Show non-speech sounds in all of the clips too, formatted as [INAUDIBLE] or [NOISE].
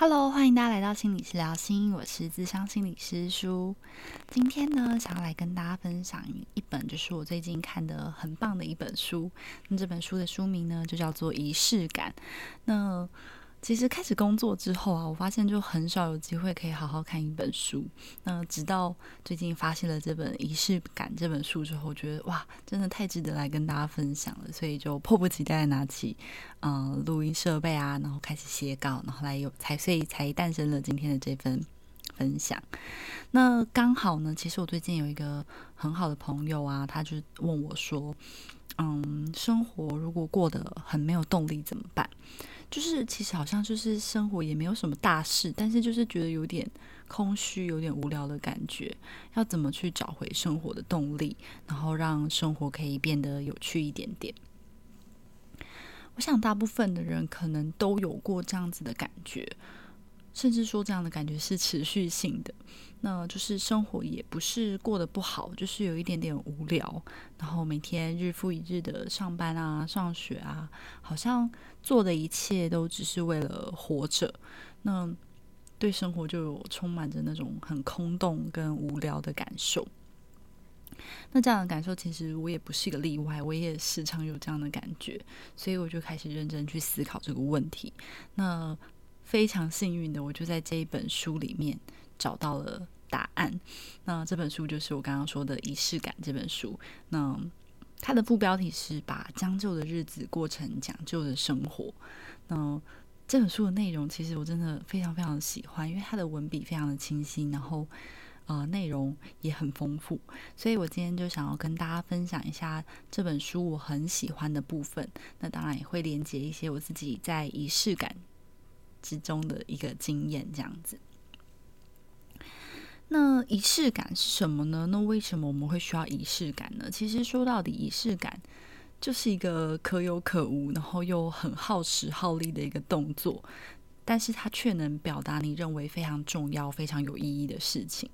Hello，欢迎大家来到心理师聊心，我是智商心理师舒。今天呢，想要来跟大家分享一本，就是我最近看的很棒的一本书。那这本书的书名呢，就叫做《仪式感》。那其实开始工作之后啊，我发现就很少有机会可以好好看一本书。那直到最近发现了这本《仪式感》这本书之后，我觉得哇，真的太值得来跟大家分享了，所以就迫不及待拿起嗯录音设备啊，然后开始写稿，然后来有才所以才诞生了今天的这份分享。那刚好呢，其实我最近有一个很好的朋友啊，他就问我说，嗯，生活如果过得很没有动力怎么办？就是其实好像就是生活也没有什么大事，但是就是觉得有点空虚、有点无聊的感觉。要怎么去找回生活的动力，然后让生活可以变得有趣一点点？我想大部分的人可能都有过这样子的感觉。甚至说这样的感觉是持续性的，那就是生活也不是过得不好，就是有一点点无聊，然后每天日复一日的上班啊、上学啊，好像做的一切都只是为了活着，那对生活就有充满着那种很空洞跟无聊的感受。那这样的感受其实我也不是一个例外，我也时常有这样的感觉，所以我就开始认真去思考这个问题。那非常幸运的，我就在这一本书里面找到了答案。那这本书就是我刚刚说的《仪式感》这本书。那它的副标题是“把将就的日子过成讲究的生活”。那这本书的内容其实我真的非常非常喜欢，因为它的文笔非常的清晰，然后呃内容也很丰富。所以我今天就想要跟大家分享一下这本书我很喜欢的部分。那当然也会连接一些我自己在仪式感。之中的一个经验，这样子。那仪式感是什么呢？那为什么我们会需要仪式感呢？其实说到底，仪式感就是一个可有可无，然后又很耗时耗力的一个动作，但是它却能表达你认为非常重要、非常有意义的事情。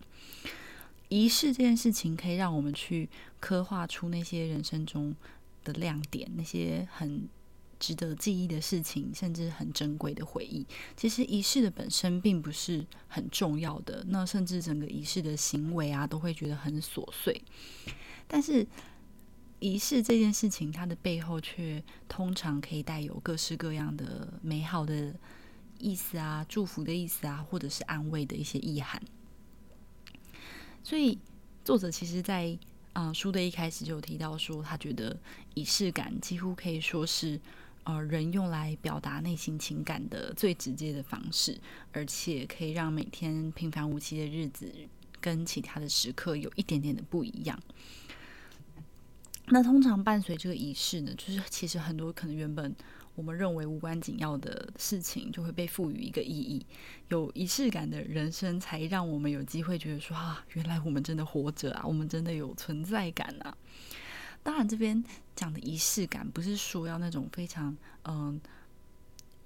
仪式这件事情可以让我们去刻画出那些人生中的亮点，那些很。值得记忆的事情，甚至很珍贵的回忆。其实仪式的本身并不是很重要的，那甚至整个仪式的行为啊，都会觉得很琐碎。但是仪式这件事情，它的背后却通常可以带有各式各样的美好的意思啊，祝福的意思啊，或者是安慰的一些意涵。所以作者其实，在啊书的一开始就有提到说，他觉得仪式感几乎可以说是。呃，人用来表达内心情感的最直接的方式，而且可以让每天平凡无奇的日子跟其他的时刻有一点点的不一样。那通常伴随这个仪式呢，就是其实很多可能原本我们认为无关紧要的事情，就会被赋予一个意义。有仪式感的人生，才让我们有机会觉得说啊，原来我们真的活着啊，我们真的有存在感啊。当然，这边讲的仪式感不是说要那种非常嗯，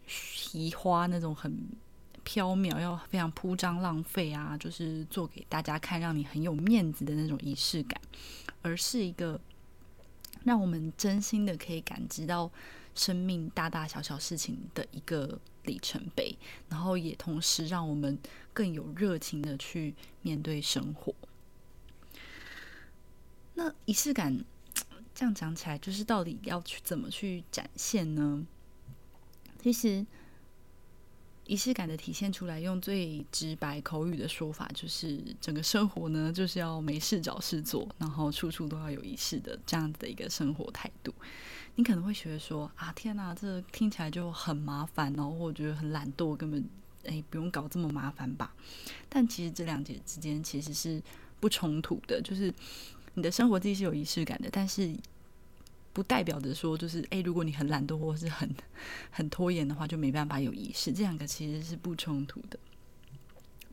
奇花那种很飘渺，要非常铺张浪费啊，就是做给大家看，让你很有面子的那种仪式感，而是一个让我们真心的可以感知到生命大大小小事情的一个里程碑，然后也同时让我们更有热情的去面对生活。那仪式感。这样讲起来，就是到底要去怎么去展现呢？其实仪式感的体现出来，用最直白口语的说法，就是整个生活呢，就是要没事找事做，然后处处都要有仪式的这样子的一个生活态度。你可能会觉得说啊，天哪，这听起来就很麻烦哦，我觉得很懒惰，根本诶不用搞这么麻烦吧？但其实这两者之间其实是不冲突的，就是。你的生活自己是有仪式感的，但是不代表着说，就是诶，如果你很懒惰或是很很拖延的话，就没办法有仪式。这两个其实是不冲突的。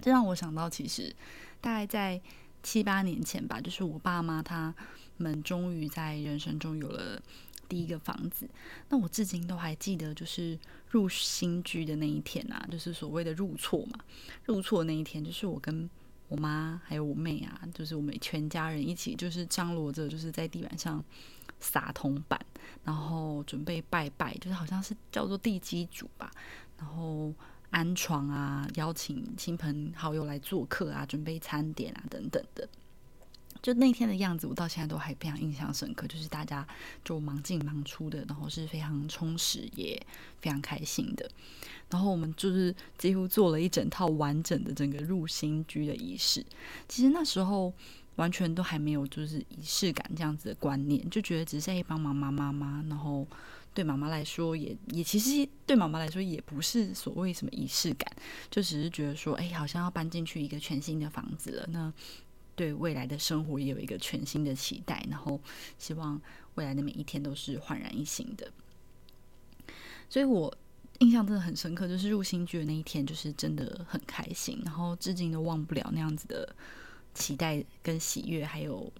这让我想到，其实大概在七八年前吧，就是我爸妈他们终于在人生中有了第一个房子。那我至今都还记得，就是入新居的那一天啊，就是所谓的入错嘛，入错那一天，就是我跟。我妈还有我妹啊，就是我们全家人一起，就是张罗着，就是在地板上撒铜板，然后准备拜拜，就是好像是叫做地基主吧，然后安床啊，邀请亲朋好友来做客啊，准备餐点啊等等的。就那天的样子，我到现在都还非常印象深刻。就是大家就忙进忙出的，然后是非常充实，也非常开心的。然后我们就是几乎做了一整套完整的整个入新居的仪式。其实那时候完全都还没有就是仪式感这样子的观念，就觉得只是在帮忙妈妈妈。然后对妈妈来说，也也其实对妈妈来说也不是所谓什么仪式感，就只是觉得说，哎，好像要搬进去一个全新的房子了。那对未来的生活也有一个全新的期待，然后希望未来的每一天都是焕然一新的。所以我印象真的很深刻，就是入新居的那一天，就是真的很开心，然后至今都忘不了那样子的期待跟喜悦，还有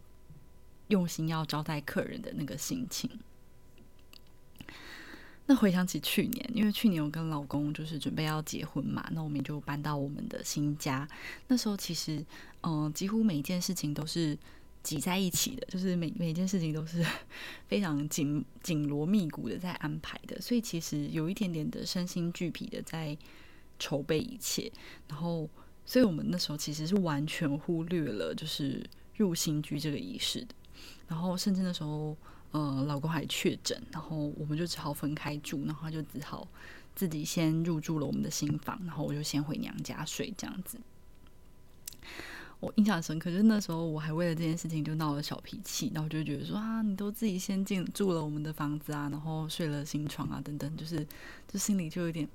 用心要招待客人的那个心情。那回想起去年，因为去年我跟老公就是准备要结婚嘛，那我们就搬到我们的新家。那时候其实，嗯，几乎每一件事情都是挤在一起的，就是每每件事情都是 [LAUGHS] 非常紧紧锣密鼓的在安排的，所以其实有一点点的身心俱疲的在筹备一切。然后，所以我们那时候其实是完全忽略了就是入新居这个仪式的。然后，甚至那时候。呃，老公还确诊，然后我们就只好分开住，然后他就只好自己先入住了我们的新房，然后我就先回娘家睡这样子。我印象深刻，就是那时候我还为了这件事情就闹了小脾气，然后就觉得说啊，你都自己先进住了我们的房子啊，然后睡了新床啊，等等，就是就心里就有点。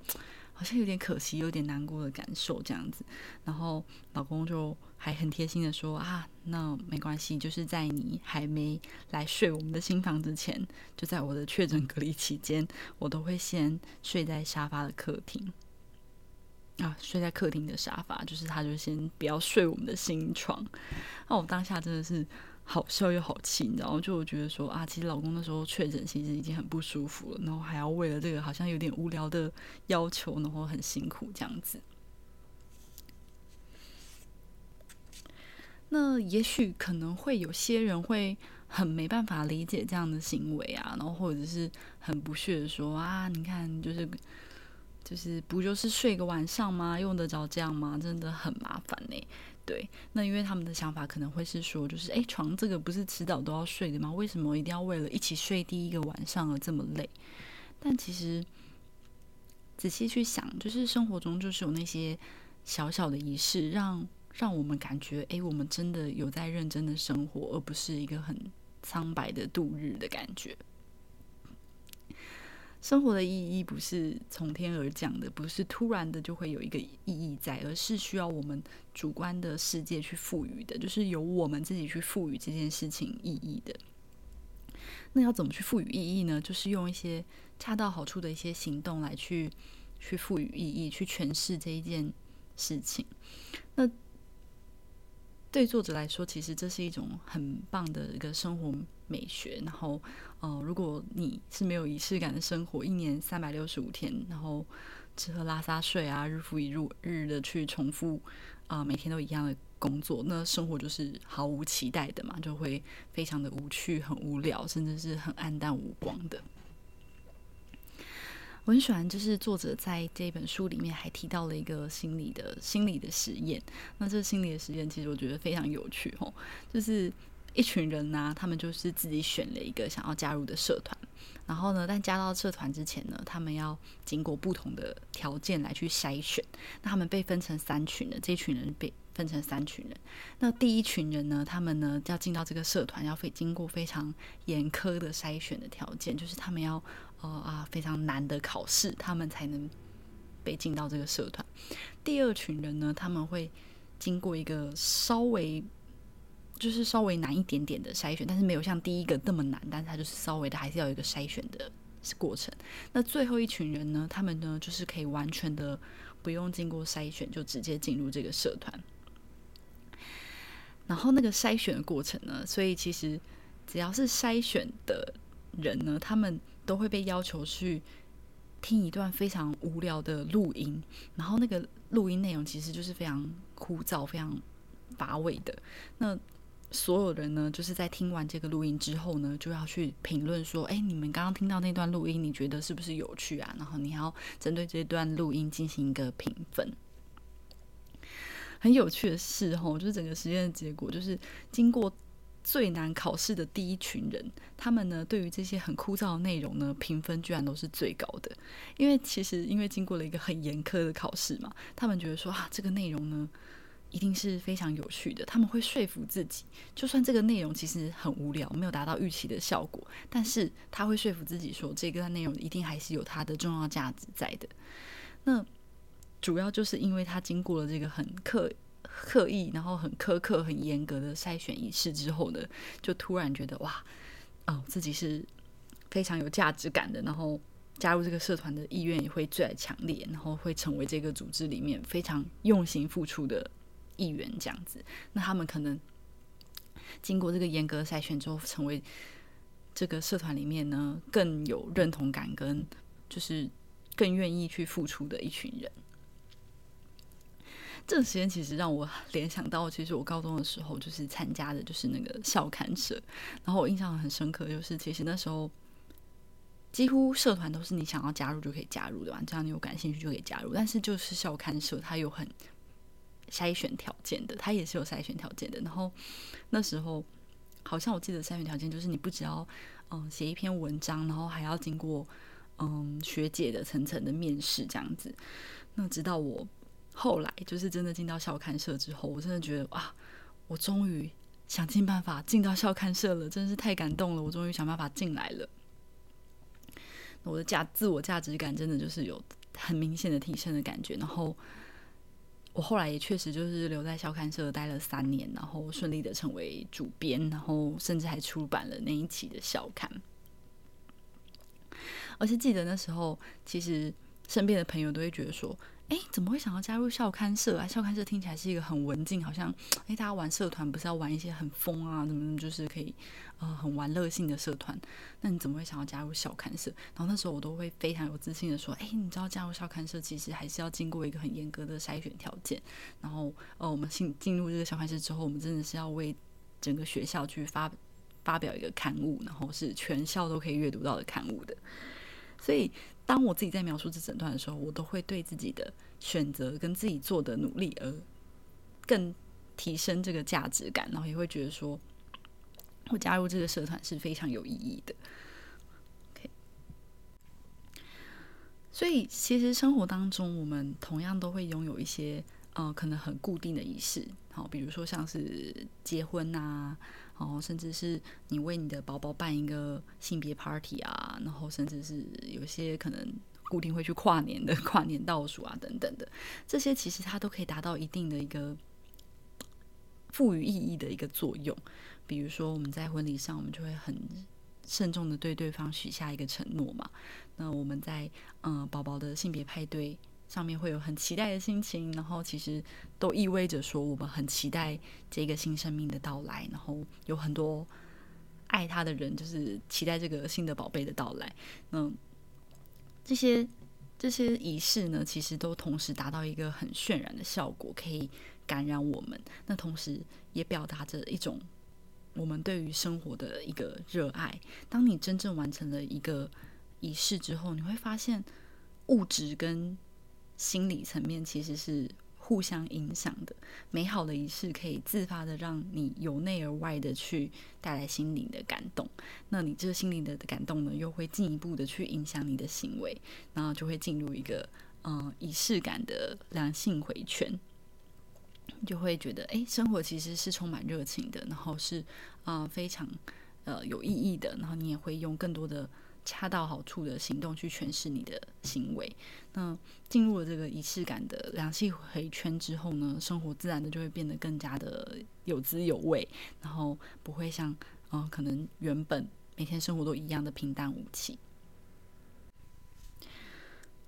好像有点可惜，有点难过的感受这样子，然后老公就还很贴心的说啊，那没关系，就是在你还没来睡我们的新房之前，就在我的确诊隔离期间，我都会先睡在沙发的客厅啊，睡在客厅的沙发，就是他就先不要睡我们的新床，那我当下真的是。好笑又好气，然后就我觉得说啊，其实老公那时候确诊，其实已经很不舒服了，然后还要为了这个好像有点无聊的要求，然后很辛苦这样子。那也许可能会有些人会很没办法理解这样的行为啊，然后或者是很不屑的说啊，你看就是就是不就是睡个晚上吗？用得着这样吗？真的很麻烦呢。对，那因为他们的想法可能会是说，就是哎，床这个不是迟早都要睡的吗？为什么一定要为了一起睡第一个晚上而这么累？但其实仔细去想，就是生活中就是有那些小小的仪式，让让我们感觉，哎，我们真的有在认真的生活，而不是一个很苍白的度日的感觉。生活的意义不是从天而降的，不是突然的就会有一个意义在，而是需要我们主观的世界去赋予的，就是由我们自己去赋予这件事情意义的。那要怎么去赋予意义呢？就是用一些恰到好处的一些行动来去去赋予意义，去诠释这一件事情。那对作者来说，其实这是一种很棒的一个生活美学。然后。呃，如果你是没有仪式感的生活，一年三百六十五天，然后吃喝拉撒睡啊，日复一日日的去重复啊，每天都一样的工作，那生活就是毫无期待的嘛，就会非常的无趣、很无聊，甚至是很暗淡无光的。我很喜欢，就是作者在这本书里面还提到了一个心理的心理的实验。那这心理的实验，其实我觉得非常有趣哦，就是。一群人呢，他们就是自己选了一个想要加入的社团，然后呢，但加到社团之前呢，他们要经过不同的条件来去筛选。那他们被分成三群人，这一群人被分成三群人。那第一群人呢，他们呢要进到这个社团，要非经过非常严苛的筛选的条件，就是他们要哦啊非常难的考试，他们才能被进到这个社团。第二群人呢，他们会经过一个稍微。就是稍微难一点点的筛选，但是没有像第一个那么难，但是他就是稍微的还是要有一个筛选的过程。那最后一群人呢，他们呢就是可以完全的不用经过筛选就直接进入这个社团。然后那个筛选的过程呢，所以其实只要是筛选的人呢，他们都会被要求去听一段非常无聊的录音，然后那个录音内容其实就是非常枯燥、非常乏味的。那所有人呢，就是在听完这个录音之后呢，就要去评论说：“哎，你们刚刚听到那段录音，你觉得是不是有趣啊？”然后你要针对这段录音进行一个评分。很有趣的是，吼，就是整个实验的结果，就是经过最难考试的第一群人，他们呢，对于这些很枯燥的内容呢，评分居然都是最高的。因为其实因为经过了一个很严苛的考试嘛，他们觉得说啊，这个内容呢。一定是非常有趣的，他们会说服自己，就算这个内容其实很无聊，没有达到预期的效果，但是他会说服自己说，这个内容一定还是有它的重要价值在的。那主要就是因为他经过了这个很刻刻意，然后很苛刻、很严格的筛选仪式之后呢，就突然觉得哇，哦，自己是非常有价值感的，然后加入这个社团的意愿也会最强烈，然后会成为这个组织里面非常用心付出的。一员这样子，那他们可能经过这个严格筛选之后，成为这个社团里面呢更有认同感，跟就是更愿意去付出的一群人。这个时间其实让我联想到，其实我高中的时候就是参加的就是那个校刊社，然后我印象很深刻，就是其实那时候几乎社团都是你想要加入就可以加入的嘛，只要你有感兴趣就可以加入。但是就是校刊社，它有很筛选条件的，它也是有筛选条件的。然后那时候好像我记得筛选条件就是你不只要嗯写一篇文章，然后还要经过嗯学姐的层层的面试这样子。那直到我后来就是真的进到校刊社之后，我真的觉得啊，我终于想尽办法进到校刊社了，真是太感动了！我终于想办法进来了。我的价自我价值感真的就是有很明显的提升的感觉，然后。我后来也确实就是留在校刊社待了三年，然后顺利的成为主编，然后甚至还出版了那一期的校刊。而且记得那时候，其实身边的朋友都会觉得说。哎，怎么会想要加入校刊社啊？校刊社听起来是一个很文静，好像哎，大家玩社团不是要玩一些很疯啊，怎么就是可以呃很玩乐性的社团？那你怎么会想要加入校刊社？然后那时候我都会非常有自信的说，哎，你知道加入校刊社其实还是要经过一个很严格的筛选条件。然后呃，我们进进入这个校刊社之后，我们真的是要为整个学校去发发表一个刊物，然后是全校都可以阅读到的刊物的。所以。当我自己在描述这整段的时候，我都会对自己的选择跟自己做的努力而更提升这个价值感，然后也会觉得说，我加入这个社团是非常有意义的。OK，所以其实生活当中，我们同样都会拥有一些呃，可能很固定的仪式，好，比如说像是结婚啊。哦，甚至是你为你的宝宝办一个性别 party 啊，然后甚至是有些可能固定会去跨年的 [LAUGHS] 跨年倒数啊等等的，这些其实它都可以达到一定的一个赋予意义的一个作用。比如说我们在婚礼上，我们就会很慎重的对对方许下一个承诺嘛。那我们在嗯宝宝的性别派对。上面会有很期待的心情，然后其实都意味着说我们很期待这个新生命的到来，然后有很多爱他的人就是期待这个新的宝贝的到来。嗯，这些这些仪式呢，其实都同时达到一个很渲染的效果，可以感染我们。那同时也表达着一种我们对于生活的一个热爱。当你真正完成了一个仪式之后，你会发现物质跟心理层面其实是互相影响的，美好的仪式可以自发的让你由内而外的去带来心灵的感动，那你这个心灵的感动呢，又会进一步的去影响你的行为，然后就会进入一个嗯仪式感的良性回圈，就会觉得哎，生活其实是充满热情的，然后是啊非常呃有意义的，然后你也会用更多的。恰到好处的行动去诠释你的行为，那进入了这个仪式感的良性回圈之后呢，生活自然的就会变得更加的有滋有味，然后不会像嗯可能原本每天生活都一样的平淡无奇。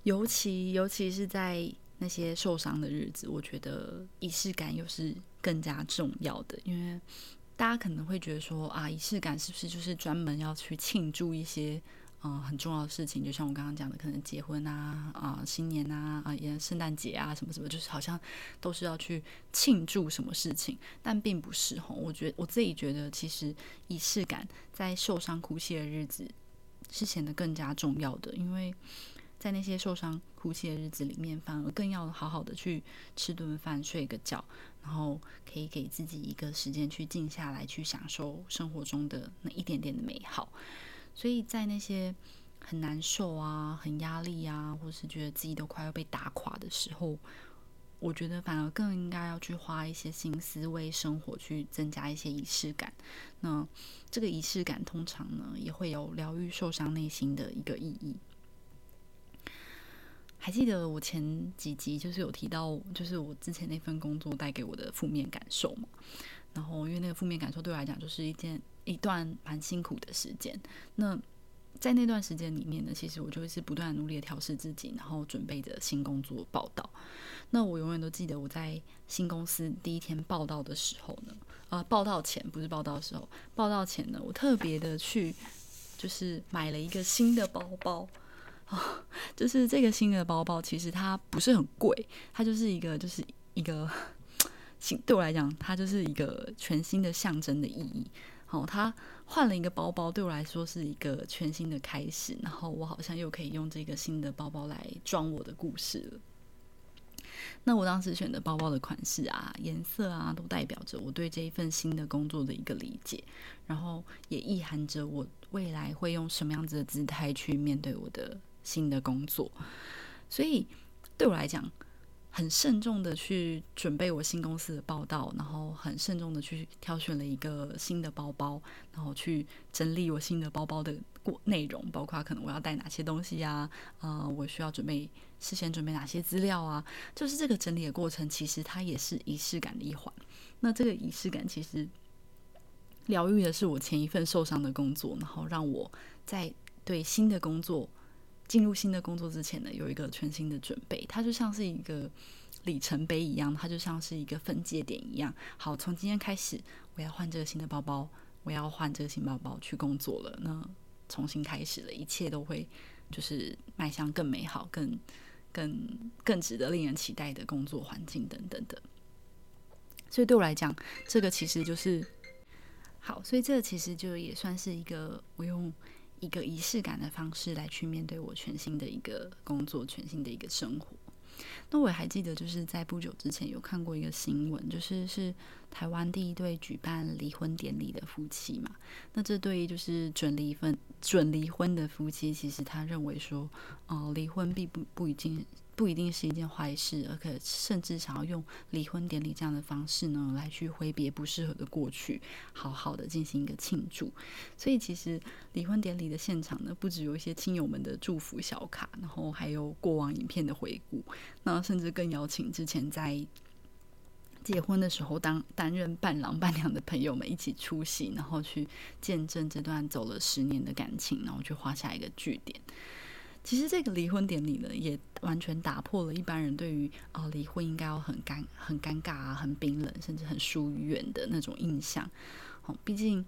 尤其尤其是在那些受伤的日子，我觉得仪式感又是更加重要的，因为大家可能会觉得说啊，仪式感是不是就是专门要去庆祝一些？嗯很重要的事情，就像我刚刚讲的，可能结婚啊啊新年啊啊也圣诞节啊什么什么，就是好像都是要去庆祝什么事情，但并不是吼。我觉得我自己觉得，其实仪式感在受伤哭泣的日子是显得更加重要的，因为在那些受伤哭泣的日子里面，反而更要好好的去吃顿饭、睡个觉。然后可以给自己一个时间去静下来，去享受生活中的那一点点的美好。所以在那些很难受啊、很压力啊，或是觉得自己都快要被打垮的时候，我觉得反而更应该要去花一些心思为生活去增加一些仪式感。那这个仪式感通常呢，也会有疗愈受伤内心的一个意义。还记得我前几集就是有提到，就是我之前那份工作带给我的负面感受嘛。然后因为那个负面感受对我来讲，就是一件一段蛮辛苦的时间。那在那段时间里面呢，其实我就是不断努力的调试自己，然后准备着新工作报道。那我永远都记得我在新公司第一天报道的时候呢，呃，报道前不是报道的时候，报道前呢，我特别的去就是买了一个新的包包。啊，[LAUGHS] 就是这个新的包包，其实它不是很贵，它就是一个，就是一个 [LAUGHS] 新对我来讲，它就是一个全新的象征的意义。哦，它换了一个包包，对我来说是一个全新的开始。然后我好像又可以用这个新的包包来装我的故事了。那我当时选的包包的款式啊、颜色啊，都代表着我对这一份新的工作的一个理解，然后也意含着我未来会用什么样子的姿态去面对我的。新的工作，所以对我来讲，很慎重的去准备我新公司的报道，然后很慎重的去挑选了一个新的包包，然后去整理我新的包包的过内容，包括可能我要带哪些东西呀，呃，我需要准备事先准备哪些资料啊，就是这个整理的过程，其实它也是仪式感的一环。那这个仪式感其实疗愈的是我前一份受伤的工作，然后让我在对新的工作。进入新的工作之前呢，有一个全新的准备，它就像是一个里程碑一样，它就像是一个分界点一样。好，从今天开始，我要换这个新的包包，我要换这个新包包去工作了。那重新开始了，一切都会就是迈向更美好、更更更值得令人期待的工作环境等等的。所以对我来讲，这个其实就是好，所以这个其实就也算是一个我用。一个仪式感的方式来去面对我全新的一个工作，全新的一个生活。那我还记得，就是在不久之前有看过一个新闻，就是是台湾第一对举办离婚典礼的夫妻嘛。那这对就是准离婚、准离婚的夫妻，其实他认为说，哦，离婚并不不一定。不一定是一件坏事，而且甚至想要用离婚典礼这样的方式呢，来去挥别不适合的过去，好好的进行一个庆祝。所以其实离婚典礼的现场呢，不只有一些亲友们的祝福小卡，然后还有过往影片的回顾，那甚至更邀请之前在结婚的时候当担任伴郎伴娘的朋友们一起出席，然后去见证这段走了十年的感情，然后去画下一个句点。其实这个离婚典礼呢，也完全打破了一般人对于哦离婚应该要很尴很尴尬啊、很冰冷，甚至很疏远的那种印象。哦，毕竟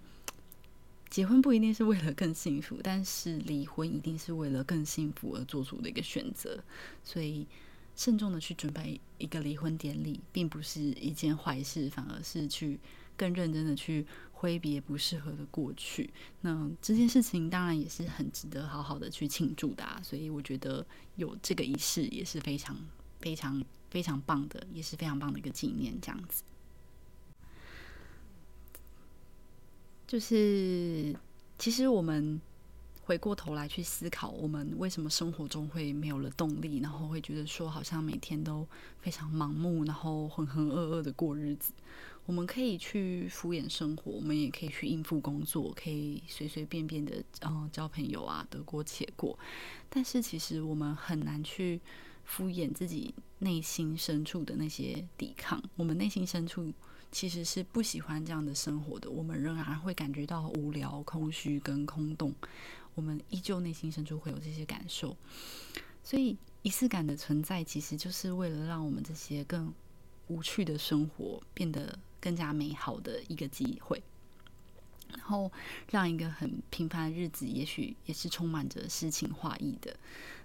结婚不一定是为了更幸福，但是离婚一定是为了更幸福而做出的一个选择。所以慎重的去准备一个离婚典礼，并不是一件坏事，反而是去更认真的去。挥别不适合的过去，那这件事情当然也是很值得好好的去庆祝的，所以我觉得有这个仪式也是非常非常非常棒的，也是非常棒的一个纪念。这样子，就是其实我们回过头来去思考，我们为什么生活中会没有了动力，然后会觉得说好像每天都非常盲目，然后浑浑噩噩的过日子。我们可以去敷衍生活，我们也可以去应付工作，可以随随便便的嗯交朋友啊，得过且过。但是其实我们很难去敷衍自己内心深处的那些抵抗。我们内心深处其实是不喜欢这样的生活的，我们仍然会感觉到无聊、空虚跟空洞。我们依旧内心深处会有这些感受。所以仪式感的存在，其实就是为了让我们这些更无趣的生活变得。更加美好的一个机会，然后让一个很平凡的日子，也许也是充满着诗情画意的。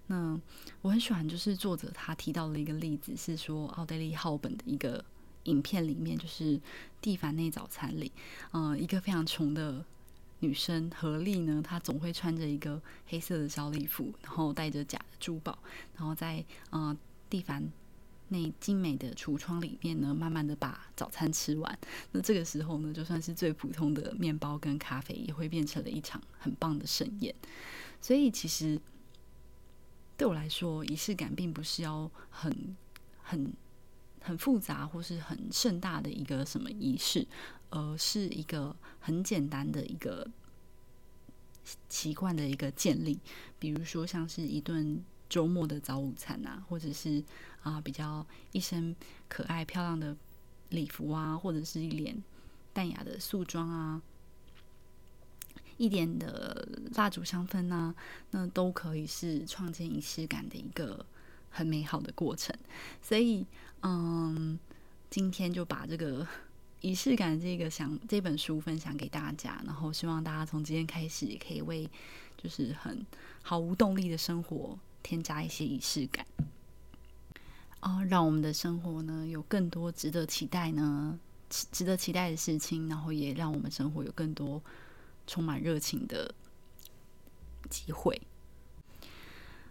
那我很喜欢，就是作者他提到的一个例子，是说奥黛丽·浩本的一个影片里面，就是《蒂凡内早餐》里，嗯，一个非常穷的女生何丽呢，她总会穿着一个黑色的小礼服，然后带着假的珠宝，然后在嗯蒂凡。那精美的橱窗里面呢，慢慢的把早餐吃完。那这个时候呢，就算是最普通的面包跟咖啡，也会变成了一场很棒的盛宴。所以，其实对我来说，仪式感并不是要很、很、很复杂或是很盛大的一个什么仪式，而是一个很简单的一个习惯的一个建立。比如说，像是一顿。周末的早午餐啊，或者是啊比较一身可爱漂亮的礼服啊，或者是一脸淡雅的素妆啊，一点的蜡烛香氛啊，那都可以是创建仪式感的一个很美好的过程。所以，嗯，今天就把这个 [LAUGHS] 仪式感这个想这本书分享给大家，然后希望大家从今天开始也可以为就是很毫无动力的生活。添加一些仪式感，啊，让我们的生活呢有更多值得期待呢，值得期待的事情，然后也让我们生活有更多充满热情的机会。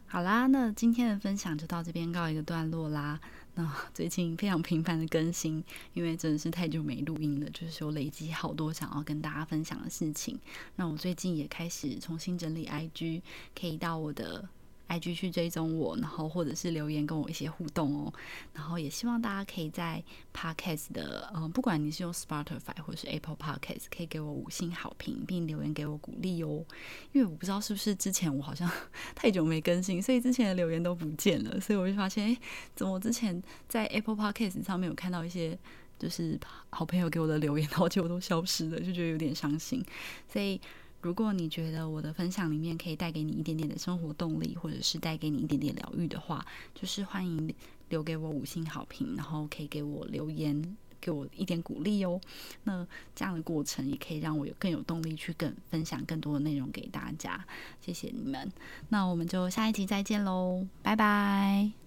好啦，那今天的分享就到这边告一个段落啦。那 [LAUGHS] 最近非常频繁的更新，因为真的是太久没录音了，就是说累积好多想要跟大家分享的事情。那我最近也开始重新整理 IG，可以到我的。IG 去追踪我，然后或者是留言跟我一些互动哦，然后也希望大家可以在 Podcast 的，嗯，不管你是用 Spotify 或是 Apple Podcast，可以给我五星好评，并留言给我鼓励哦。因为我不知道是不是之前我好像 [LAUGHS] 太久没更新，所以之前的留言都不见了，所以我就发现，哎，怎么我之前在 Apple Podcast 上面有看到一些就是好朋友给我的留言，然后结果都消失了，就觉得有点伤心，所以。如果你觉得我的分享里面可以带给你一点点的生活动力，或者是带给你一点点疗愈的话，就是欢迎留给我五星好评，然后可以给我留言，给我一点鼓励哦。那这样的过程也可以让我有更有动力去更分享更多的内容给大家。谢谢你们，那我们就下一集再见喽，拜拜。